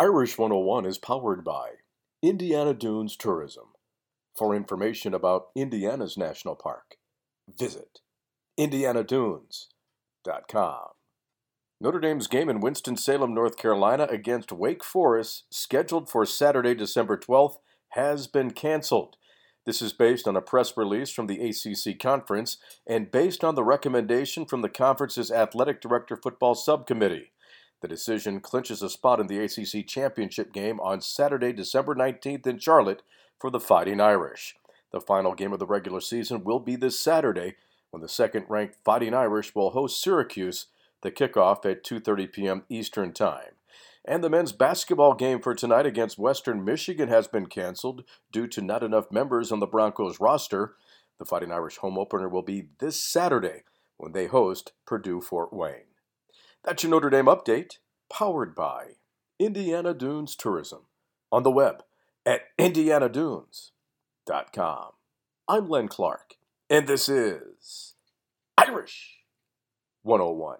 Irish 101 is powered by Indiana Dunes Tourism. For information about Indiana's national park, visit indianadunes.com. Notre Dame's game in Winston-Salem, North Carolina against Wake Forest, scheduled for Saturday, December 12th, has been canceled. This is based on a press release from the ACC Conference and based on the recommendation from the conference's Athletic Director Football Subcommittee. The decision clinches a spot in the ACC Championship game on Saturday, December 19th in Charlotte for the Fighting Irish. The final game of the regular season will be this Saturday when the second-ranked Fighting Irish will host Syracuse, the kickoff at 2:30 p.m. Eastern Time. And the men's basketball game for tonight against Western Michigan has been canceled due to not enough members on the Broncos roster. The Fighting Irish home opener will be this Saturday when they host Purdue Fort Wayne. That's your Notre Dame update, powered by Indiana Dunes Tourism on the web at indianadunes.com. I'm Len Clark, and this is Irish 101.